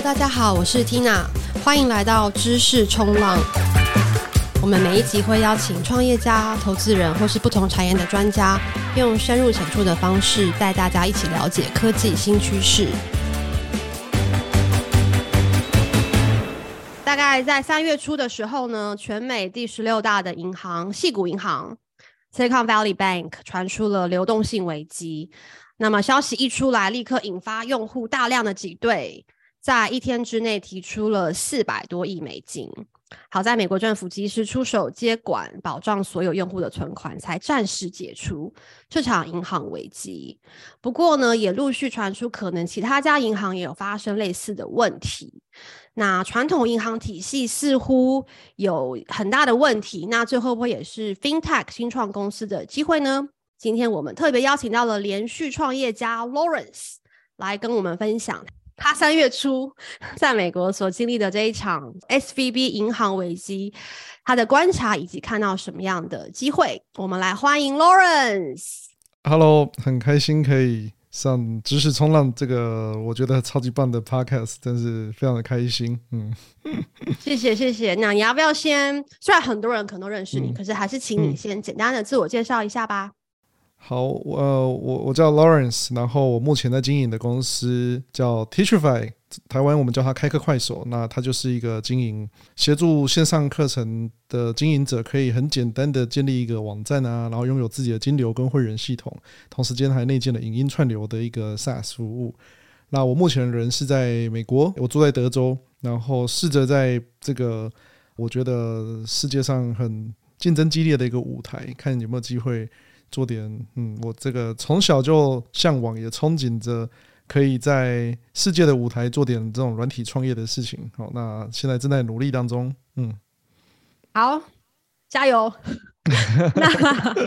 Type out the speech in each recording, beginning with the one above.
大家好，我是 Tina，欢迎来到知识冲浪。我们每一集会邀请创业家、投资人或是不同产业的专家，用深入浅出的方式带大家一起了解科技新趋势。大概在三月初的时候呢，全美第十六大的银行矽谷银行 （Silicon Valley Bank） 传出了流动性危机。那么消息一出来，立刻引发用户大量的挤兑。在一天之内提出了四百多亿美金，好在美国政府及时出手接管，保障所有用户的存款，才暂时解除这场银行危机。不过呢，也陆续传出可能其他家银行也有发生类似的问题。那传统银行体系似乎有很大的问题，那这会不会也是 FinTech 新创公司的机会呢？今天我们特别邀请到了连续创业家 Lawrence 来跟我们分享。他三月初在美国所经历的这一场 SVB 银行危机，他的观察以及看到什么样的机会，我们来欢迎 Lawrence。Hello，很开心可以上知识冲浪这个我觉得超级棒的 Podcast，真是非常的开心。嗯，谢谢谢谢。那你要不要先？虽然很多人可能都认识你，嗯、可是还是请你先简单的自我介绍一下吧。好，呃，我我叫 Lawrence，然后我目前在经营的公司叫 Teacherify，台湾我们叫它开课快手。那它就是一个经营协助线上课程的经营者，可以很简单的建立一个网站啊，然后拥有自己的金流跟会员系统，同时间还内建了影音串流的一个 SaaS 服务。那我目前人是在美国，我住在德州，然后试着在这个我觉得世界上很竞争激烈的一个舞台，看有没有机会。做点嗯，我这个从小就向往，也憧憬着可以在世界的舞台做点这种软体创业的事情。好，那现在正在努力当中。嗯，好，加油。那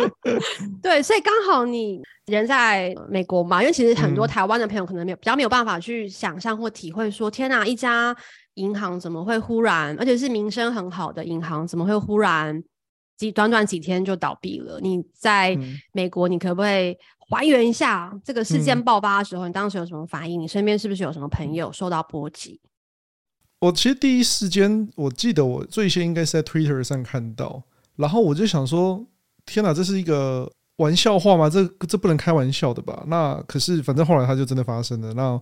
对，所以刚好你人在美国嘛，因为其实很多台湾的朋友可能没有比较没有办法去想象或体会，说天哪，一家银行怎么会忽然，而且是名声很好的银行，怎么会忽然？几短短几天就倒闭了。你在美国，你可不可以还原一下这个事件爆发的时候，你当时有什么反应？你身边是不是有什么朋友受到波及？我其实第一时间，我记得我最先应该是在 Twitter 上看到，然后我就想说：天哪，这是一个玩笑话吗？这这不能开玩笑的吧？那可是，反正后来它就真的发生了。那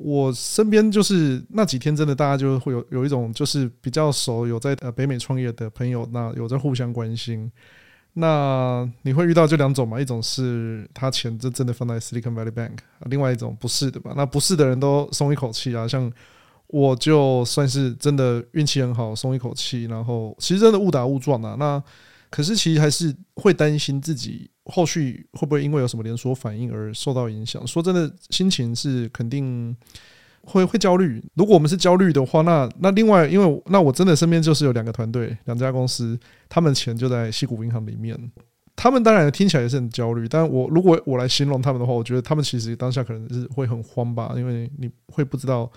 我身边就是那几天，真的大家就会有有一种就是比较熟，有在呃北美创业的朋友，那有在互相关心。那你会遇到这两种嘛？一种是他钱就真的放在 Silicon Valley Bank，另外一种不是的嘛。那不是的人都松一口气啊，像我就算是真的运气很好，松一口气。然后其实真的误打误撞啊。那可是其实还是会担心自己。后续会不会因为有什么连锁反应而受到影响？说真的，心情是肯定会会焦虑。如果我们是焦虑的话，那那另外，因为那我真的身边就是有两个团队，两家公司，他们钱就在西谷银行里面。他们当然听起来也是很焦虑，但我如果我来形容他们的话，我觉得他们其实当下可能是会很慌吧，因为你会不知道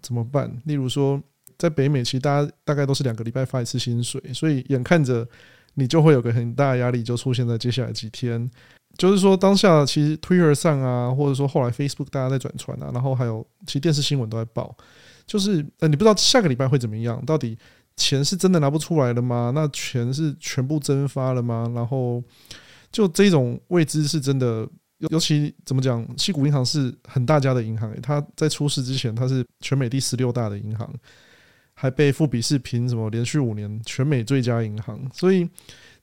怎么办。例如说，在北美，其实大家大概都是两个礼拜发一次薪水，所以眼看着。你就会有个很大的压力，就出现在接下来几天。就是说，当下其实 Twitter 上啊，或者说后来 Facebook 大家在转传啊，然后还有其实电视新闻都在报，就是呃，你不知道下个礼拜会怎么样，到底钱是真的拿不出来了吗？那钱是全部蒸发了吗？然后就这种未知是真的，尤其怎么讲，西谷银行是很大家的银行，它在出事之前，它是全美第十六大的银行。还被富比士评什么连续五年全美最佳银行，所以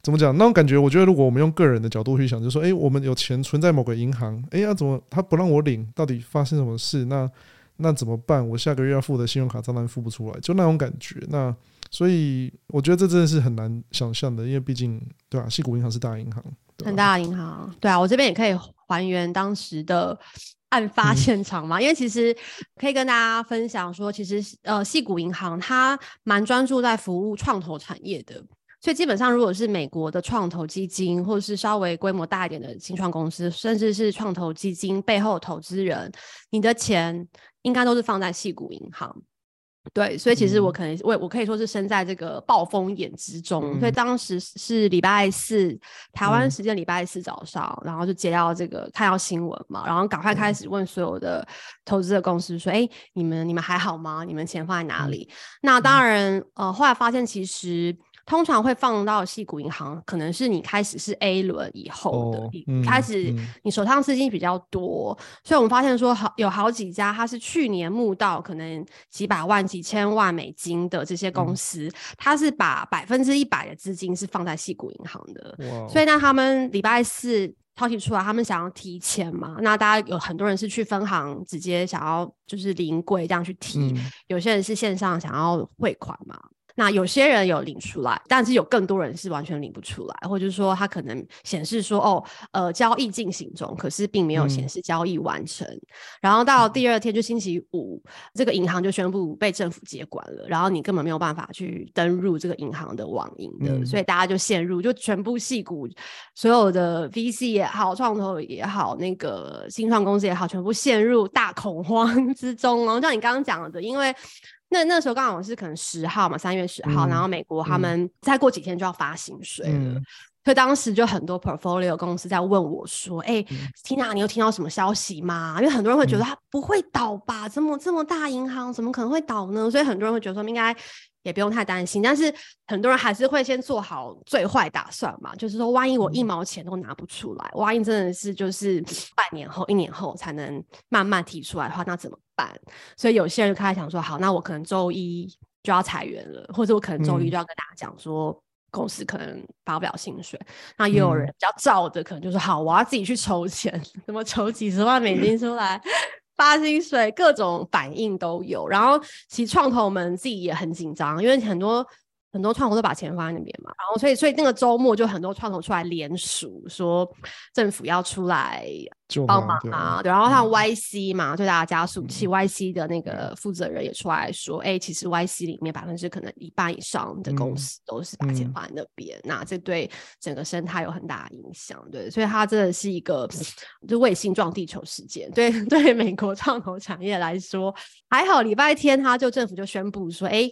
怎么讲那种感觉？我觉得如果我们用个人的角度去想，就是说，诶，我们有钱存在某个银行，诶，要怎么他不让我领？到底发生什么事？那那怎么办？我下个月要付的信用卡账单付不出来，就那种感觉。那所以我觉得这真的是很难想象的，因为毕竟对吧？矽谷银行是大银行，很大的银行，对啊，我这边也可以还原当时的。案发现场嘛，因为其实可以跟大家分享说，其实呃，戏谷银行它蛮专注在服务创投产业的，所以基本上如果是美国的创投基金，或者是稍微规模大一点的新创公司，甚至是创投基金背后投资人，你的钱应该都是放在戏谷银行。对，所以其实我可能我我可以说是身在这个暴风眼之中，嗯、所以当时是礼拜四台湾时间礼拜四早上，嗯、然后就接到这个看到新闻嘛，然后赶快开始问所有的投资的公司说：“哎、嗯，你们你们还好吗？你们钱放在哪里？”嗯、那当然，呃，后来发现其实。通常会放到系股银行，可能是你开始是 A 轮以后的，哦嗯、开始你手上资金比较多，嗯、所以我们发现说好有好几家，它是去年募到可能几百万、几千万美金的这些公司，嗯、它是把百分之一百的资金是放在系股银行的，所以那，他们礼拜四抛提出来，他们想要提钱嘛，那大家有很多人是去分行直接想要就是临柜这样去提，嗯、有些人是线上想要汇款嘛。那有些人有领出来，但是有更多人是完全领不出来，或者是说他可能显示说哦，呃，交易进行中，可是并没有显示交易完成。嗯、然后到第二天就星期五，这个银行就宣布被政府接管了，然后你根本没有办法去登入这个银行的网银的，嗯、所以大家就陷入就全部矽谷所有的 VC 也好，创投也好，那个新创公司也好，全部陷入大恐慌之中。哦像你刚刚讲的，因为。那那时候刚好是可能十号嘛，三月十号，嗯、然后美国他们再过几天就要发薪水了，嗯、所以当时就很多 portfolio 公司在问我说：“哎、嗯、，Tina，你有听到什么消息吗？”因为很多人会觉得它不会倒吧，这么这么大银行怎么可能会倒呢？所以很多人会觉得说应该。也不用太担心，但是很多人还是会先做好最坏打算嘛，就是说，万一我一毛钱都拿不出来，万一真的是就是半年后、一年后才能慢慢提出来的话，那怎么办？所以有些人就开始想说，好，那我可能周一就要裁员了，或者我可能周一就要跟大家讲说，公司可能发不了薪水。嗯、那也有人比较照的，可能就是好，我要自己去筹钱，怎么筹几十万美金出来？发薪水，各种反应都有。然后，其实创投们自己也很紧张，因为很多很多创投都把钱放在那边嘛。然后，所以所以那个周末就很多创投出来联署，说政府要出来。帮忙啊，对，然后像 YC 嘛，最大的加速器 YC 的那个负责人也出来说，哎，其实 YC 里面百分之可能一半以上的公司都是把钱放在那边，那这对整个生态有很大的影响，对，所以它真的是一个就卫星撞地球事件，对 对，美国创投产业来说还好，礼拜天他就政府就宣布说，哎。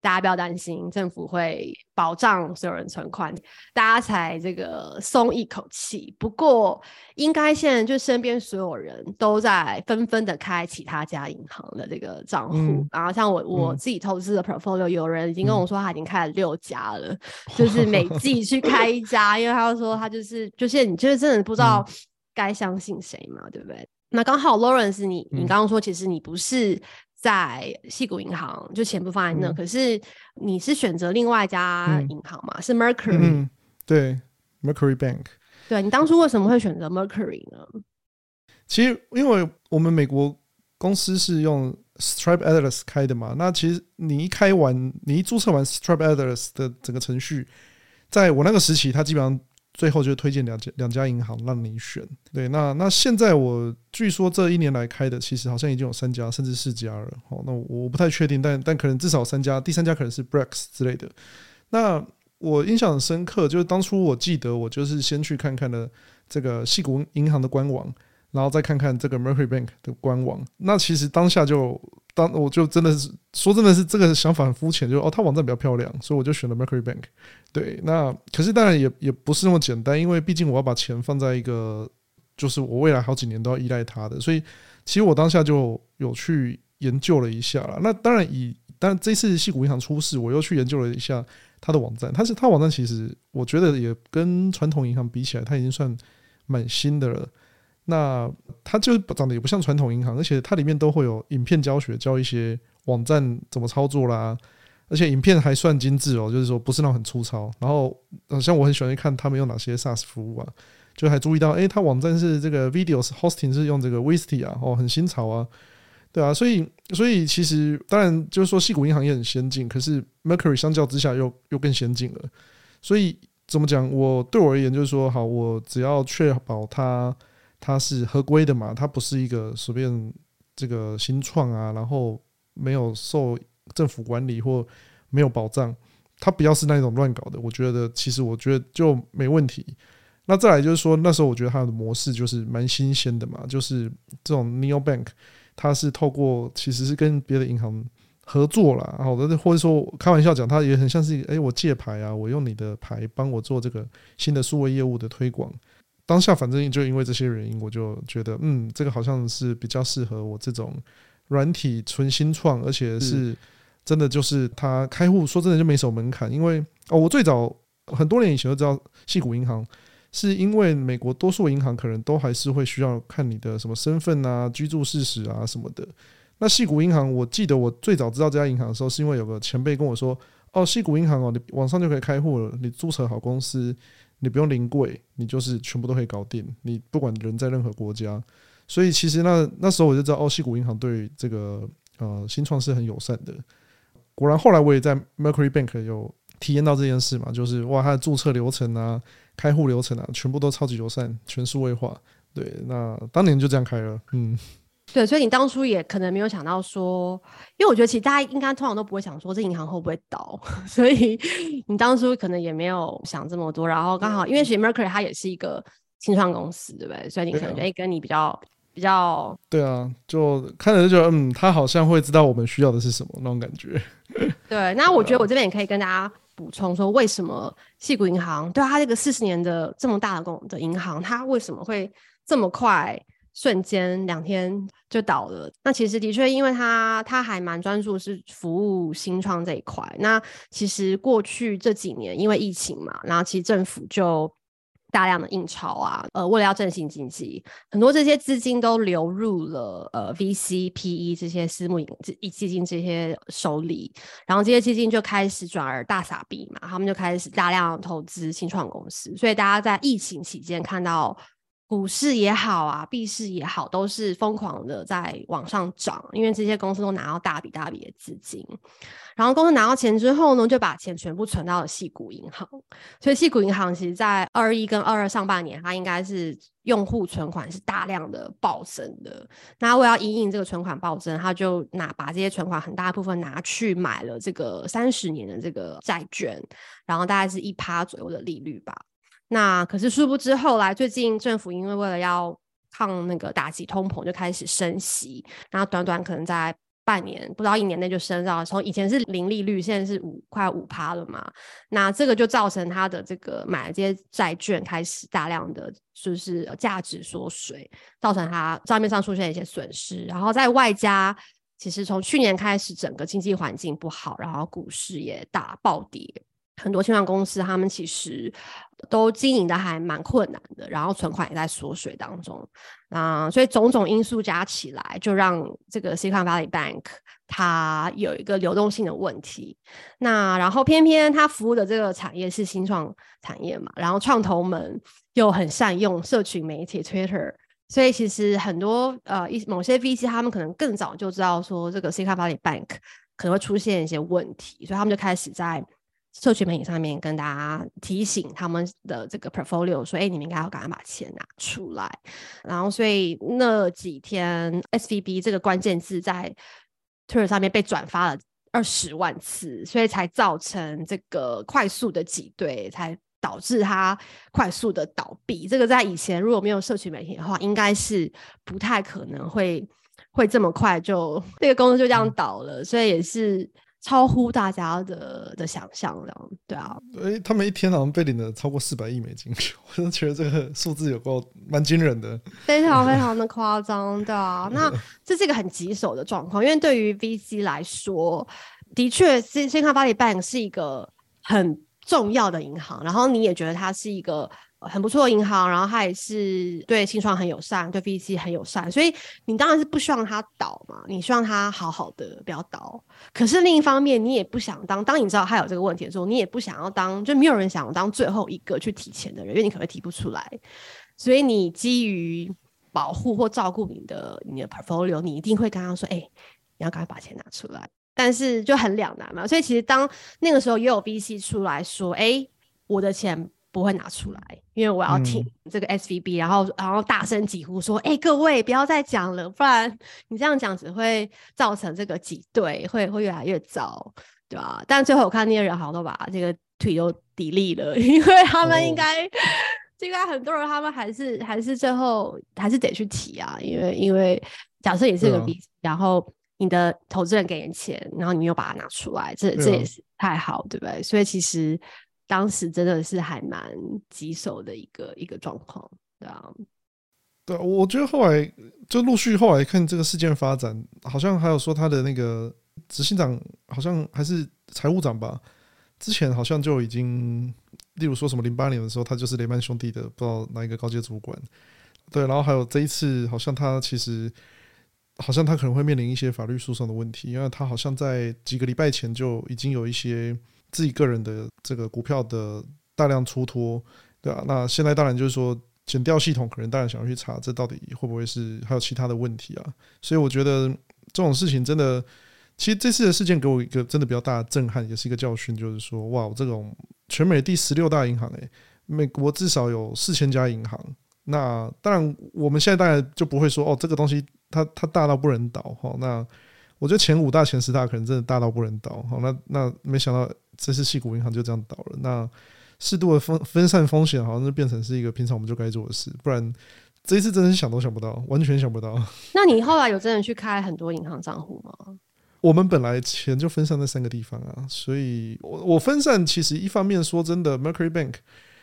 大家不要担心，政府会保障所有人存款，大家才这个松一口气。不过，应该现在就身边所有人都在纷纷的开其他家银行的这个账户，嗯、然后像我我自己投资的 portfolio，、嗯、有人已经跟我说他已经开了六家了，嗯、就是每季去开一家，因为他说他就是就是你就是真的不知道该相信谁嘛，嗯、对不对？那刚好 Lawrence，你你刚刚说其实你不是。在矽谷银行，就钱不放在那，嗯、可是你是选择另外一家银行嘛？嗯、是 Mercury，嗯、对，Mercury Bank。对，你当初为什么会选择 Mercury 呢？其实，因为我们美国公司是用 Stripe Atlas 开的嘛，那其实你一开完，你一注册完 Stripe Atlas 的整个程序，在我那个时期，它基本上。最后就推荐两家两家银行让你选，对，那那现在我据说这一年来开的，其实好像已经有三家甚至四家了，哦，那我不太确定，但但可能至少三家，第三家可能是 Brex 之类的。那我印象很深刻，就是当初我记得我就是先去看看了这个细谷银行的官网，然后再看看这个 Mercury Bank 的官网，那其实当下就。当我就真的是说，真的是这个想法很肤浅，就哦，它网站比较漂亮，所以我就选了 Mercury Bank。对，那可是当然也也不是那么简单，因为毕竟我要把钱放在一个，就是我未来好几年都要依赖它的，所以其实我当下就有去研究了一下了。那当然以，但这次矽谷银行出事，我又去研究了一下它的网站。它是它网站其实我觉得也跟传统银行比起来，它已经算蛮新的了。那它就长得也不像传统银行，而且它里面都会有影片教学，教一些网站怎么操作啦，而且影片还算精致哦，就是说不是那种很粗糙。然后，像我很喜欢看他们用哪些 SaaS 服务啊，就还注意到，诶，它网站是这个 Videos Hosting 是用这个 Wistia 啊，哦，很新潮啊，对啊，所以，所以其实当然就是说，矽谷银行也很先进，可是 Mercury 相较之下又又更先进了。所以怎么讲？我对我而言就是说，好，我只要确保它。它是合规的嘛？它不是一个随便这个新创啊，然后没有受政府管理或没有保障，它不要是那种乱搞的。我觉得其实我觉得就没问题。那再来就是说，那时候我觉得它的模式就是蛮新鲜的嘛，就是这种 Neobank，它是透过其实是跟别的银行合作啦，好的，或者说开玩笑讲，它也很像是哎、我借牌啊，我用你的牌帮我做这个新的数位业务的推广。当下反正就因为这些原因，我就觉得嗯，这个好像是比较适合我这种软体纯新创，而且是真的就是它开户说真的就没什么门槛，因为哦，我最早很多年以前就知道矽谷银行。是因为美国多数银行可能都还是会需要看你的什么身份啊、居住事实啊什么的。那细谷银行，我记得我最早知道这家银行的时候，是因为有个前辈跟我说：“哦，细谷银行哦，你网上就可以开户了，你注册好公司，你不用临柜，你就是全部都可以搞定。你不管人在任何国家，所以其实那那时候我就知道，哦，矽谷银行对这个呃新创是很友善的。果然后来我也在 Mercury Bank 有体验到这件事嘛，就是哇，它的注册流程啊。开户流程啊，全部都超级友善，全数位化。对，那当年就这样开了。嗯，对，所以你当初也可能没有想到说，因为我觉得其实大家应该通常都不会想说这银行会不会倒，所以你当初可能也没有想这么多。然后刚好，因为其实 Mercury 它也是一个新创公司，对不对？所以你可能觉得跟你比较比较。对啊，就看着就觉得，嗯，他好像会知道我们需要的是什么那种感觉。对，那我觉得我这边也可以跟大家。补充说，为什么矽谷银行对它这个四十年的这么大的公的银行，它为什么会这么快瞬间两天就倒了？那其实的确，因为它它还蛮专注是服务新创这一块。那其实过去这几年因为疫情嘛，然后其实政府就。大量的印钞啊，呃，为了要振兴经济，很多这些资金都流入了呃 VC、PE 这些私募银基金这些手里，然后这些基金就开始转而大撒币嘛，他们就开始大量投资新创公司，所以大家在疫情期间看到。股市也好啊，币市也好，都是疯狂的在往上涨，因为这些公司都拿到大笔大笔的资金，然后公司拿到钱之后呢，就把钱全部存到了细股银行。所以细股银行其实在二一跟二二上半年，它应该是用户存款是大量的暴增的。那为了因应这个存款暴增，他就拿把这些存款很大部分拿去买了这个三十年的这个债券，然后大概是一趴左右的利率吧。那可是殊不知，后来最近政府因为为了要抗那个打击通膨，就开始升息，然后短短可能在半年不到一年内就升到从以前是零利率，现在是五快五趴了嘛。那这个就造成他的这个买这些债券开始大量的就是价值缩水，造成他账面上出现一些损失。然后在外加，其实从去年开始整个经济环境不好，然后股市也大暴跌。很多新创公司，他们其实都经营的还蛮困难的，然后存款也在缩水当中，啊，所以种种因素加起来，就让这个 Silicon Valley Bank 它有一个流动性的问题。那然后偏偏它服务的这个产业是新创产业嘛，然后创投们又很善用社群媒体 Twitter，所以其实很多呃一某些 VC 他们可能更早就知道说这个 Silicon Valley Bank 可能会出现一些问题，所以他们就开始在社群媒体上面跟大家提醒他们的这个 portfolio 说，哎、欸，你们应该要赶快把钱拿出来。然后，所以那几天 SVB 这个关键字在 Twitter 上面被转发了二十万次，所以才造成这个快速的挤兑，才导致它快速的倒闭。这个在以前如果没有社群媒体的话，应该是不太可能会会这么快就这个公司就这样倒了。所以也是。超乎大家的的想象，这样对啊。哎，他们一天好像被领了超过四百亿美金，我真的觉得这个数字有够蛮惊人的，非常非常的 夸张，对啊。那 这是一个很棘手的状况，因为对于 VC 来说，的确，Silicon Valley Bank 是一个很重要的银行，然后你也觉得它是一个。很不错的银行，然后它也是对新创很友善，对 VC 很友善，所以你当然是不希望它倒嘛，你希望它好好的不要倒。可是另一方面，你也不想当，当你知道它有这个问题的时候，你也不想要当，就没有人想当最后一个去提钱的人，因为你可能提不出来。所以你基于保护或照顾你的你的 portfolio，你一定会跟他说：“哎、你要赶快把钱拿出来。”但是就很两难嘛。所以其实当那个时候也有 VC 出来说：“哎、我的钱。”不会拿出来，因为我要听这个 SVB，、嗯、然后然后大声疾呼说：“哎、欸，各位不要再讲了，不然你这样讲只会造成这个挤兑，会会越来越糟，对吧、啊？”但最后我看那些人好像都把这个腿都 delete 了，因为他们应该应该很多人他们还是还是最后还是得去提啊，因为因为假设也是个嗯、然后。你的投资人给你钱，然后你没有把它拿出来，这这也是太好，对不对？所以其实当时真的是还蛮棘手的一个一个状况，对啊。对，我觉得后来就陆续后来看这个事件发展，好像还有说他的那个执行长，好像还是财务长吧，之前好像就已经，例如说什么零八年的时候，他就是雷曼兄弟的不知道哪一个高阶主管，对，然后还有这一次，好像他其实。好像他可能会面临一些法律诉讼的问题，因为他好像在几个礼拜前就已经有一些自己个人的这个股票的大量出脱，对啊，那现在当然就是说，减掉系统可能当然想要去查这到底会不会是还有其他的问题啊，所以我觉得这种事情真的，其实这次的事件给我一个真的比较大的震撼，也是一个教训，就是说，哇，这种全美第十六大银行，诶，美国至少有四千家银行。那当然，我们现在当然就不会说哦，这个东西它它大到不能倒哈。那我觉得前五大、前十大可能真的大到不能倒哈。那那没想到这次矽谷银行就这样倒了。那适度的分分散风险，好像就变成是一个平常我们就该做的事。不然这一次真的是想都想不到，完全想不到。那你后来有真的去开很多银行账户吗？我们本来钱就分散在三个地方啊，所以我我分散其实一方面说真的，Mercury Bank。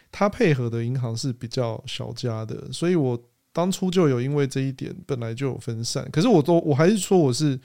它配合的银行是比较小家的，所以我当初就有因为这一点本来就有分散，可是我都我还是说我是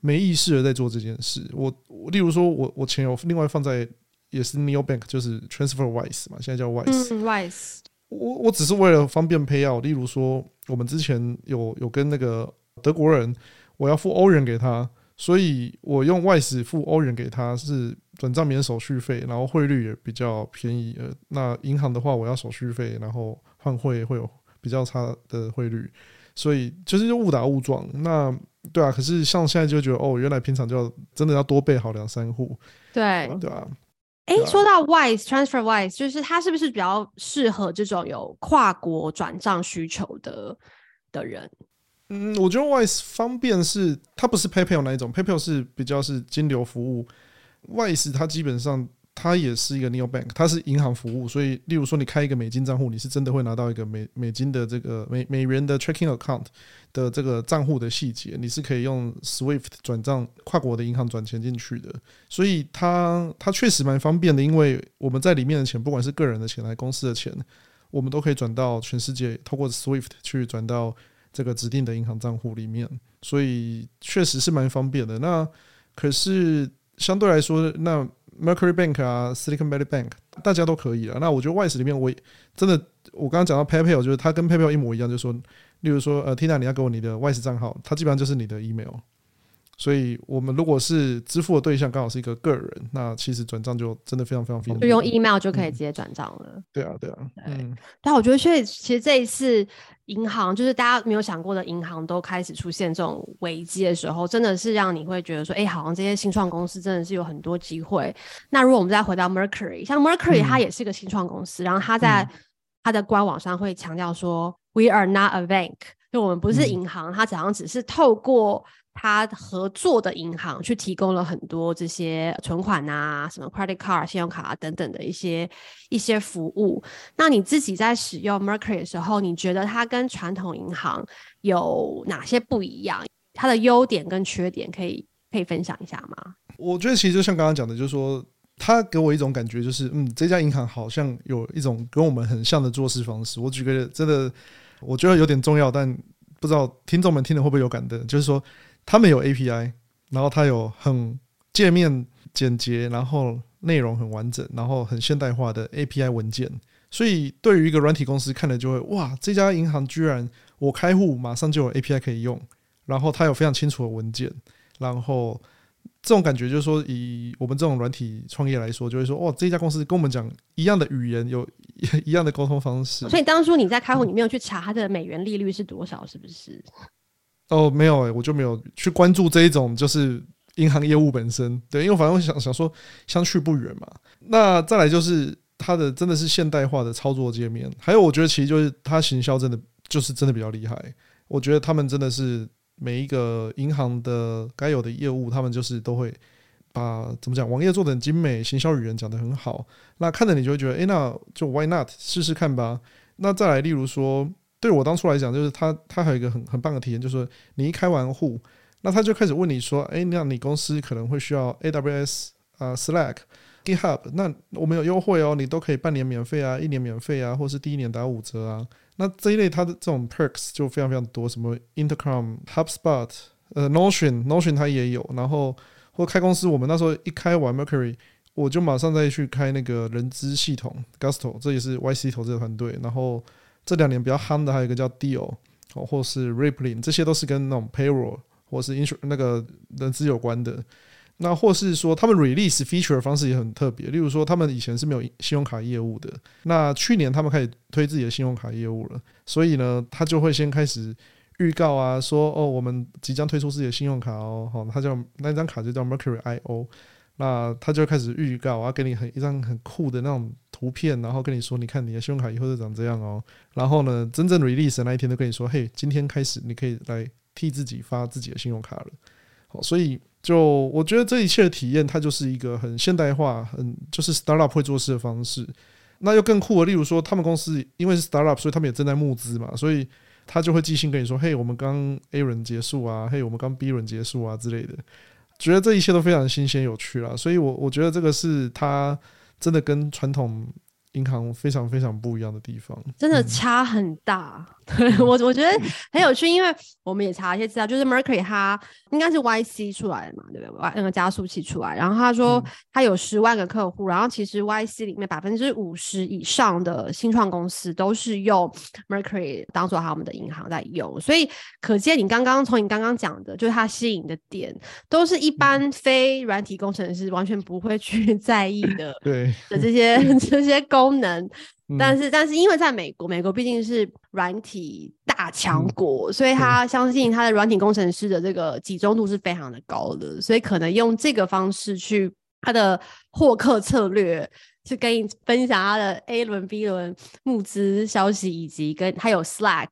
没意识的在做这件事。我，我例如说我我钱有另外放在也是 Neobank，就是 TransferWise 嘛，现在叫 Wise。嗯，Wise。我我只是为了方便 pay out，例如说我们之前有有跟那个德国人，我要付欧元给他。所以我用 Wise 付欧元给他，是转账免手续费，然后汇率也比较便宜。呃，那银行的话，我要手续费，然后换汇会有比较差的汇率，所以就是误打误撞。那对啊，可是像现在就觉得，哦，原来平常就要真的要多备好两三户。对对啊。哎、欸，说到 Wise Transfer Wise，就是它是不是比较适合这种有跨国转账需求的的人？嗯，我觉得 Wise 方便是它不是 PayPal 那一种，PayPal 是比较是金流服务，Wise 它基本上它也是一个 Neobank，它是银行服务，所以例如说你开一个美金账户，你是真的会拿到一个美美金的这个美美元的 Checking Account 的这个账户的细节，你是可以用 Swift 转账跨国的银行转钱进去的，所以它它确实蛮方便的，因为我们在里面的钱，不管是个人的钱还是公司的钱，我们都可以转到全世界，透过 Swift 去转到。这个指定的银行账户里面，所以确实是蛮方便的。那可是相对来说，那 Mercury Bank 啊，Silicon Valley Bank，大家都可以的。那我觉得外食里面，我真的我刚刚讲到 PayPal，就是它跟 PayPal 一模一样。就是说例如说呃 Tina，你要给我你的外食账号，它基本上就是你的 Email。所以，我们如果是支付的对象刚好是一个个人，那其实转账就真的非常非常方便，就用 email 就可以直接转账了。嗯。对啊，对啊，对。嗯，但我觉得，所以其实这一次银行，就是大家没有想过的银行都开始出现这种危机的时候，真的是让你会觉得说，哎，好像这些新创公司真的是有很多机会。那如果我们再回到 Mercury，像 Mercury 它也是一个新创公司，嗯，然后它在它的官网上会强调说，嗯，We are not a bank，就我们不是银行，它好像只是透过。他合作的银行去提供了很多这些存款啊、什么 credit card、信用卡啊等等的一些一些服务。那你自己在使用 Mercury 的时候，你觉得它跟传统银行有哪些不一样？它的优点跟缺点可以可以分享一下吗？我觉得其实就像刚刚讲的，就是说它给我一种感觉，就是嗯，这家银行好像有一种跟我们很像的做事方式。我举个真的，我觉得有点重要，但不知道听众们听了会不会有感的，就是说。他们有 API，然后它有很界面简洁，然后内容很完整，然后很现代化的 API 文件。所以对于一个软体公司看了就会哇，这家银行居然我开户马上就有 API 可以用，然后它有非常清楚的文件，然后这种感觉就是说，以我们这种软体创业来说，就会说哇，这家公司跟我们讲一样的语言，有 一样的沟通方式。所以当初你在开户，你没有去查它的美元利率是多少，是不是？哦，没有诶、我就没有去关注这一种，就是银行业务本身。对，因为反正我想想说，相去不远嘛。那再来就是它的真的是现代化的操作界面，还有我觉得其实就是它行销真的就是真的比较厉害。我觉得他们真的是每一个银行的该有的业务，他们就是都会把怎么讲网页做得很精美，行销语言讲得很好。那看着你就会觉得，哎、那就 Why not 试试看吧。那再来，例如说。对我当初来讲，就是他他还有一个很很棒的体验，就是你一开完户，那他就开始问你说：“哎，那你公司可能会需要 AWS 啊、Slack、GitHub，那我们有优惠哦，你都可以半年免费啊，一年免费啊，或是第一年打五折啊。那这一类它的这种 perks 就非常非常多，什么 Intercom、HubSpot、呃 Notion、Notion 它也有。然后或开公司，我们那时候一开完 Mercury，我就马上再去开那个人资系统 Gusto，这也是 YC 投资的团队。然后这两年比较夯的还有一个叫 Deal 哦，或是 Rippling，这些都是跟那种 Payroll。或是那个人资有关的，那或是说他们 release feature 的方式也很特别，例如说他们以前是没有信用卡业务的，那去年他们开始推自己的信用卡业务了，所以呢，他就会先开始预告啊，说哦，我们即将推出自己的信用卡哦，好，他叫那张卡就叫 Mercury IO，那他就开始预告啊，给你很一张很酷的那种图片，然后跟你说，你看你的信用卡以后就长这样哦，然后呢，真正 release 那一天都跟你说，嘿，今天开始你可以来。替自己发自己的信用卡了，好，所以就我觉得这一切的体验，它就是一个很现代化、很就是 startup 会做事的方式。那又更酷的，例如说，他们公司因为是 startup，所以他们也正在募资嘛，所以他就会寄信跟你说：“嘿，我们刚 A 轮结束啊，嘿，我们刚 B 轮结束啊之类的。”觉得这一切都非常新鲜有趣啦，所以我我觉得这个是他真的跟传统。银行非常非常不一样的地方，真的差很大。我我觉得很有趣，因为我们也查一些资料，就是 Mercury 它应该是 YC 出来的嘛，对不对？那个加速器出来，然后他说他有十万个客户，嗯、然后其实 YC 里面百分之五十以上的新创公司都是用 Mercury 当做他们的银行在用，所以可见你刚刚从你刚刚讲的，就是它吸引的点，都是一般非软体工程师完全不会去 在意的，对的这些 这些工。功能，但是但是因为在美国，美国毕竟是软体大强国，嗯、所以他相信他的软体工程师的这个集中度是非常的高的，所以可能用这个方式去他的获客策略，去跟你分享他的 A 轮、B 轮募资消息，以及跟还有 Slack，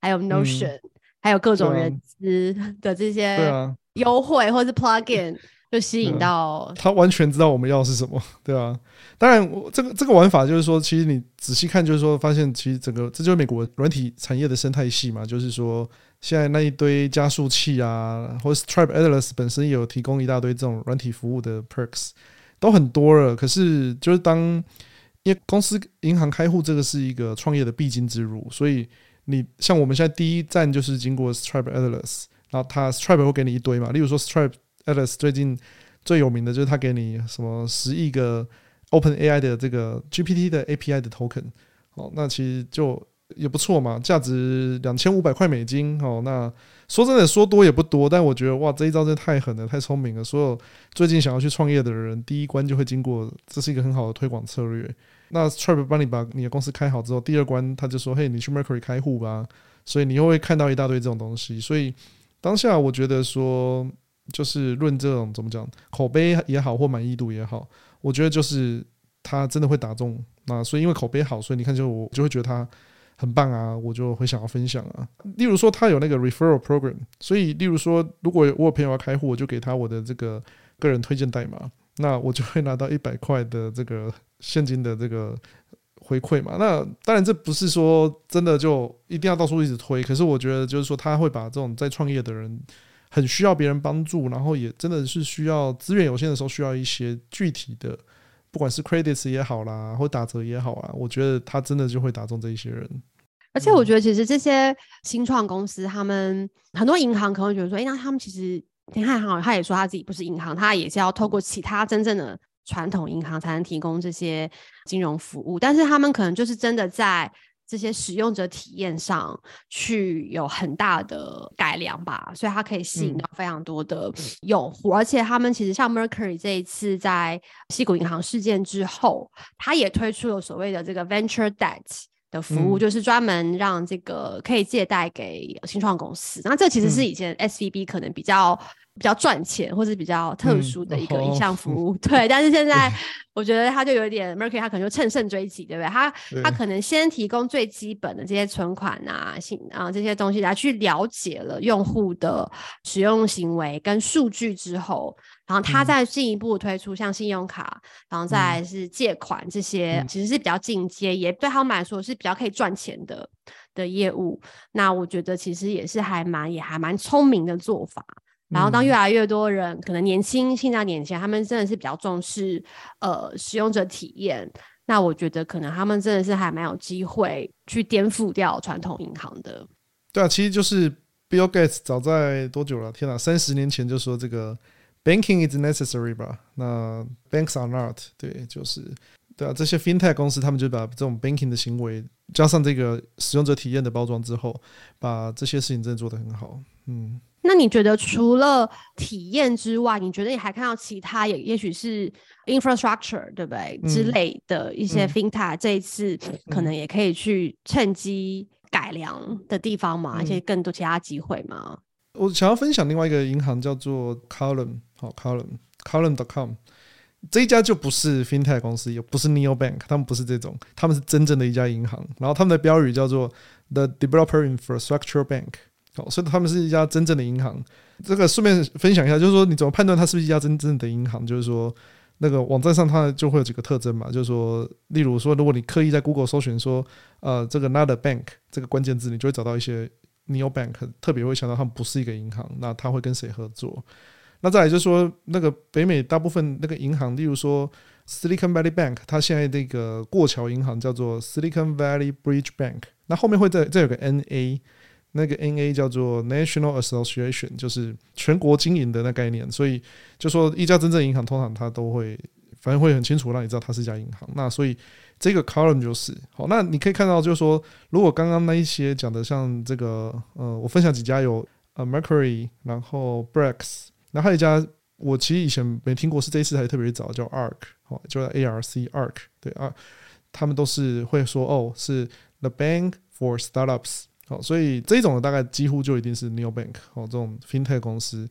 还有 Notion，、嗯、还有各种人资的这些优惠或是 Plugin。就吸引到、嗯、他，完全知道我们要的是什么，对啊。当然，我这个这个玩法就是说，其实你仔细看，就是说，发现其实整个这就是美国软体产业的生态系嘛。就是说，现在那一堆加速器啊，或者 Stripe Atlas 本身有提供一大堆这种软体服务的 perks，都很多了。可是，就是当因为公司银行开户这个是一个创业的必经之路，所以你像我们现在第一站就是经过 Stripe Atlas，然后他 Stripe 会给你一堆嘛，例如说 Stripe。Atlas 最近最有名的就是他给你什么十亿个 OpenAI 的这个 GPT 的 API 的 Token，哦，那其实就也不错嘛，价值两千五百块美金，哦，那说真的说多也不多，但我觉得哇，这一招真的太狠了，太聪明了。所有最近想要去创业的人，第一关就会经过，这是一个很好的推广策略。那 Trip 帮你把你的公司开好之后，第二关他就说，嘿，你去 Mercury 开户吧，所以你又会看到一大堆这种东西。所以当下我觉得说。就是论这种怎么讲，口碑也好或满意度也好，我觉得就是他真的会打中。那所以因为口碑好，所以你看就我就会觉得他很棒啊，我就会想要分享啊。例如说他有那个 referral program，所以例如说如果我有朋友要开户，我就给他我的这个个人推荐代码，那我就会拿到一百块的这个现金的这个回馈嘛。那当然这不是说真的就一定要到处一直推，可是我觉得就是说他会把这种在创业的人。很需要别人帮助，然后也真的是需要资源有限的时候，需要一些具体的，不管是 credits 也好啦，或打折也好啊，我觉得他真的就会打中这一些人。而且我觉得其实这些新创公司，他们很多银行可能觉得说，哎，那他们其实你看好，他也说他自己不是银行，他也是要透过其他真正的传统银行才能提供这些金融服务，但是他们可能就是真的在。这些使用者体验上去有很大的改良吧，所以它可以吸引到非常多的用户，嗯、而且他们其实像 Mercury 这一次在西谷银行事件之后，他也推出了所谓的这个 Venture Debt 的服务，嗯、就是专门让这个可以借贷给新创公司。那这其实是以前 SVB 可能比较。比较赚钱或者比较特殊的一个一项服务，嗯、对，但是现在我觉得他就有点 Mercury，他可能就乘胜追击，对不对？他他可能先提供最基本的这些存款啊、信啊这些东西来去了解了用户的使用行为跟数据之后，然后他再进一步推出像信用卡，然后再是借款这些，其实是比较进阶，也对他们来说是比较可以赚钱的的业务。那我觉得其实也是还蛮也还蛮聪明的做法。然后当越来越多人可能年轻，现在年轻，他们真的是比较重视呃使用者体验。那我觉得可能他们真的是还蛮有机会去颠覆掉传统银行的。对啊，其实就是 Bill Gates 早在多久了？天哪，三十年前就说这个 Banking is necessary 吧？那 Banks are not。对，就是对啊，这些 FinTech 公司他们就把这种 Banking 的行为加上这个使用者体验的包装之后，把这些事情真的做得很好。嗯。那你觉得除了体验之外，你觉得你还看到其他也也许是 infrastructure 对不对、嗯、之类的一些 fintech、嗯、这一次可能也可以去趁机改良的地方嘛？一些、嗯、更多其他机会嘛？我想要分享另外一个银行叫做 Column，好 Column，Column.com 这一家就不是 fintech 公司，也不是 neobank，他们不是这种，他们是真正的一家银行。然后他们的标语叫做 The Developer Infrastructure Bank。好，所以他们是一家真正的银行。这个顺便分享一下，就是说你怎么判断它是不是一家真正的银行？就是说，那个网站上它就会有几个特征嘛，就是说，例如说，如果你刻意在 Google 搜寻说，呃，这个 not a bank 这个关键字，你就会找到一些 neobank，特别会想到他们不是一个银行，那他会跟谁合作？那再来就是说，那个北美大部分那个银行，例如说 Silicon Valley Bank，它现在那个过桥银行叫做 Silicon Valley Bridge Bank，那后面会再再有个 NA。那个 NA 叫做 National Association，就是全国经营的那概念，所以就说一家真正银行，通常它都会，反正会很清楚让你知道它是一家银行。那所以这个 column 就是好，那你可以看到，就是说如果刚刚那一些讲的像这个，呃，我分享几家有呃 Mercury，然后 Brex，然后还有一家我其实以前没听过，是这一次才特别找叫 Arc，好，就叫 ARC Arc，对啊，他们都是会说哦，是 The Bank for Startups。好，所以这种的大概几乎就一定是 New Bank 哦，这种 FinTech 公司。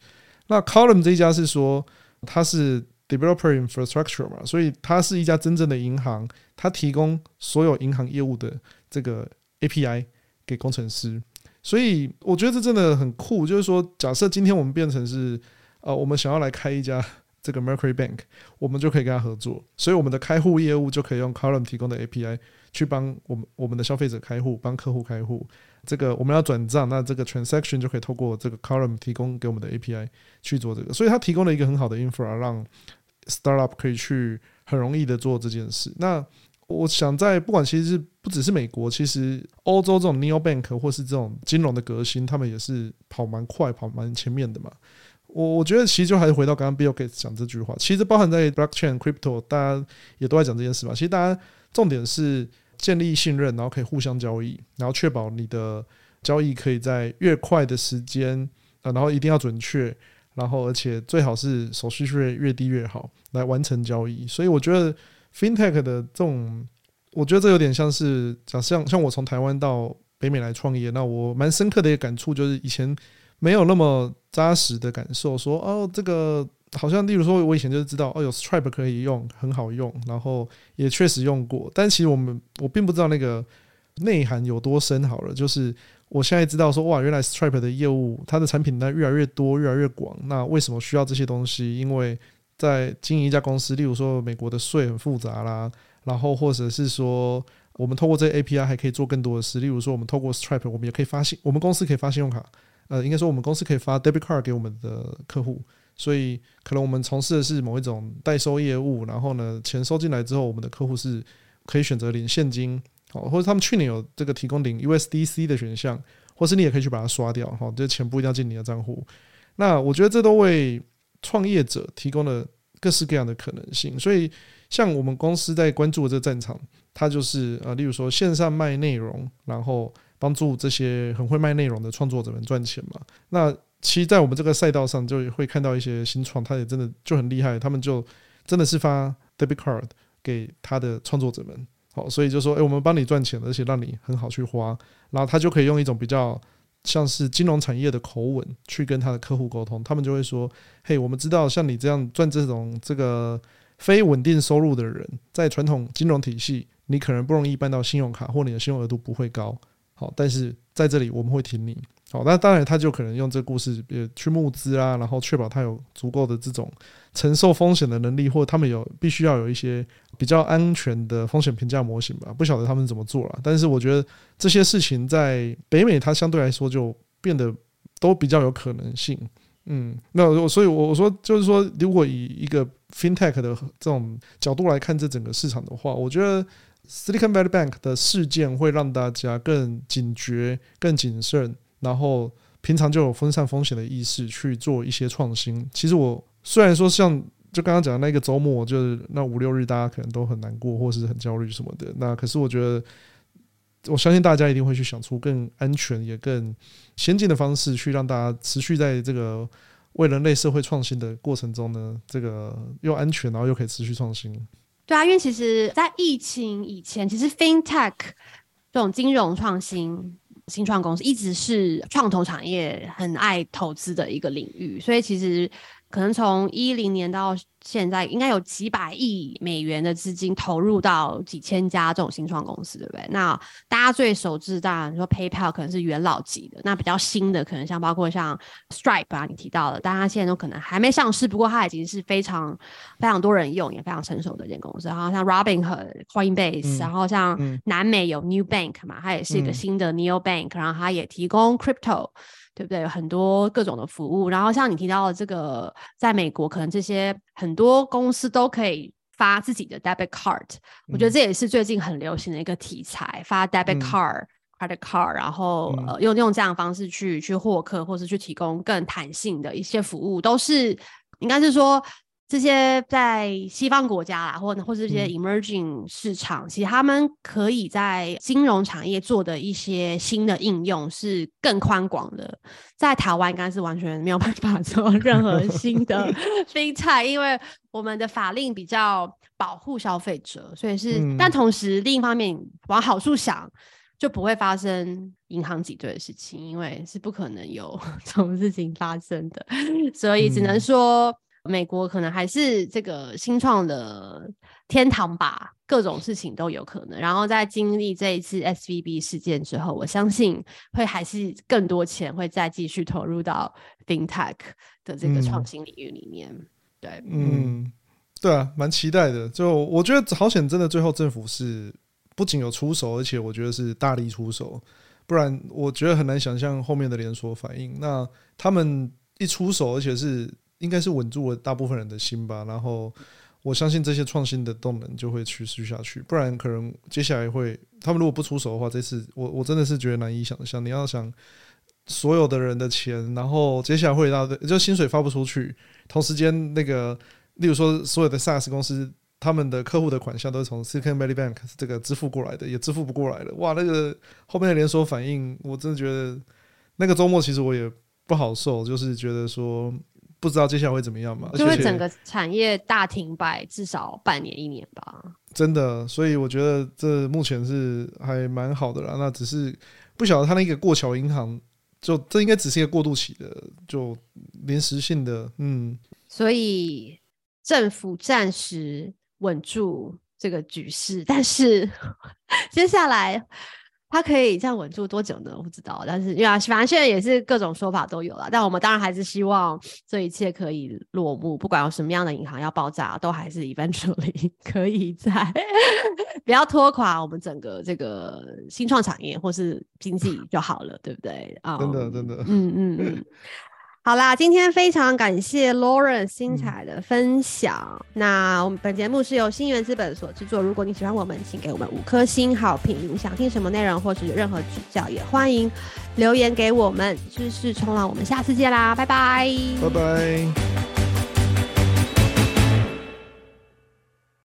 那 Column 这一家是说它是 Developer Infrastructure 嘛，所以它是一家真正的银行，它提供所有银行业务的这个 API 给工程师。所以我觉得这真的很酷，就是说，假设今天我们变成是呃，我们想要来开一家这个 Mercury Bank，我们就可以跟他合作，所以我们的开户业务就可以用 Column 提供的 API 去帮我们我们的消费者开户，帮客户开户。这个我们要转账，那这个 transaction 就可以透过这个 column 提供给我们的 API 去做这个，所以它提供了一个很好的 infra，让 startup 可以去很容易的做这件事。那我想在不管其实是不只是美国，其实欧洲这种 neobank 或是这种金融的革新，他们也是跑蛮快、跑蛮前面的嘛。我我觉得其实就还是回到刚刚 Bill Gates 讲这句话，其实包含在 blockchain、crypto，大家也都在讲这件事嘛。其实大家重点是。建立信任，然后可以互相交易，然后确保你的交易可以在越快的时间，呃，然后一定要准确，然后而且最好是手续费越低越好，来完成交易。所以我觉得 FinTech 的这种，我觉得这有点像是，假像像我从台湾到北美来创业，那我蛮深刻的一个感触就是以前没有那么扎实的感受，说哦这个。好像，例如说，我以前就是知道哦，有 Stripe 可以用，很好用，然后也确实用过。但其实我们我并不知道那个内涵有多深。好了，就是我现在知道说，哇，原来 Stripe 的业务，它的产品呢越来越多，越来越广。那为什么需要这些东西？因为在经营一家公司，例如说美国的税很复杂啦，然后或者是说，我们透过这 API 还可以做更多的事。例如说，我们透过 Stripe，我们也可以发信，我们公司可以发信用卡。呃，应该说我们公司可以发 Debit Card 给我们的客户。所以，可能我们从事的是某一种代收业务，然后呢，钱收进来之后，我们的客户是可以选择领现金，好，或者他们去年有这个提供领 USDC 的选项，或是你也可以去把它刷掉，哈，这钱不一定要进你的账户。那我觉得这都为创业者提供了各式各样的可能性。所以，像我们公司在关注的这个战场，它就是呃，例如说线上卖内容，然后帮助这些很会卖内容的创作者们赚钱嘛。那其实，在我们这个赛道上，就会看到一些新创，他也真的就很厉害，他们就真的是发 debit card 给他的创作者们，好，所以就说，诶，我们帮你赚钱，而且让你很好去花，然后他就可以用一种比较像是金融产业的口吻去跟他的客户沟通，他们就会说，嘿，我们知道像你这样赚这种这个非稳定收入的人，在传统金融体系，你可能不容易办到信用卡，或你的信用额度不会高，好，但是在这里我们会挺你。好，那当然，他就可能用这个故事也去募资啊，然后确保他有足够的这种承受风险的能力，或者他们有必须要有一些比较安全的风险评价模型吧。不晓得他们怎么做了，但是我觉得这些事情在北美，它相对来说就变得都比较有可能性。嗯，那我所以我说就是说，如果以一个 FinTech 的这种角度来看这整个市场的话，我觉得 Silicon Valley Bank 的事件会让大家更警觉、更谨慎，然后平常就有分散风险的意识去做一些创新。其实我虽然说像就刚刚讲的那个周末，就是那五六日，大家可能都很难过或是很焦虑什么的，那可是我觉得。我相信大家一定会去想出更安全也更先进的方式，去让大家持续在这个为人类社会创新的过程中呢，这个又安全，然后又可以持续创新。对啊，因为其实，在疫情以前，其实 FinTech 这种金融创新新创公司一直是创投产业很爱投资的一个领域，所以其实。可能从一零年到现在，应该有几百亿美元的资金投入到几千家这种新创公司，对不对？那大家最熟知，当然说 PayPal 可能是元老级的。那比较新的，可能像包括像 Stripe 啊，你提到的，但它现在都可能还没上市，不过它已经是非常非常多人用，也非常成熟的一间公司。然后像 Robinhood、Coinbase，、嗯、然后像南美有 New Bank 嘛，它也是一个新的 Neo Bank，、嗯、然后它也提供 Crypto。对不对？有很多各种的服务，然后像你提到的这个，在美国可能这些很多公司都可以发自己的 debit card，、嗯、我觉得这也是最近很流行的一个题材，发 debit card、嗯、credit card，然后、嗯、呃用用这样的方式去去获客，或是去提供更弹性的一些服务，都是应该是说。这些在西方国家啦，或或是这些 emerging 市场，嗯，其实他们可以在金融产业做的一些新的应用是更宽广的。在台湾应该是完全没有办法 做任何新的 FinTech，因为我们的法令比较保护消费者，所以是。嗯、但同时另一方面往好处想，就不会发生银行挤兑的事情，因为是不可能有 这种事情发生的，所以只能说。嗯美国可能还是这个新创的天堂吧，各种事情都有可能。然后在经历这一次 SVB 事件之后，我相信会还是更多钱会再继续投入到 FinTech 的这个创新领域里面。嗯、对，嗯，对啊，蛮期待的。就我觉得好险，真的最后政府是不仅有出手，而且我觉得是大力出手，不然我觉得很难想象后面的连锁反应。那他们一出手，而且是。应该是稳住了大部分人的心吧，然后我相信这些创新的动能就会持续下去，不然可能接下来会，他们如果不出手的话，这次我我真的是觉得难以想象。你要想所有的人的钱，然后接下来会到，就薪水发不出去，同时间那个，例如说所有的 SaaS 公司，他们的客户的款项都是从 Silicon Valley Bank 这个支付过来的，也支付不过来了，哇，那个后面的连锁反应，我真的觉得那个周末其实我也不好受，就是觉得说。不知道接下来会怎么样嘛？就会整个产业大停摆，至少半年一年吧。真的，所以我觉得这目前是还蛮好的啦。那只是不晓得他那个过桥银行，就这应该只是一个过渡期的，就临时性的。嗯，所以政府暂时稳住这个局势，但是 接下来。他可以这样稳住多久呢？我不知道，但是因为啊，反正现在也是各种说法都有了。但我们当然还是希望这一切可以落幕，不管有什么样的银行要爆炸，都还是 eventually 可以在 不要拖垮我们整个这个新创产业或是经济就好了，对不对？啊、um，真的，真的，嗯嗯嗯。好啦，今天非常感谢 Lawrence 精彩的分享。嗯、那我们本节目是由新源资本所制作。如果你喜欢我们，请给我们五颗星好评。你想听什么内容，或是有任何指教，也欢迎留言给我们。知识冲浪，我们下次见啦，拜拜，拜拜。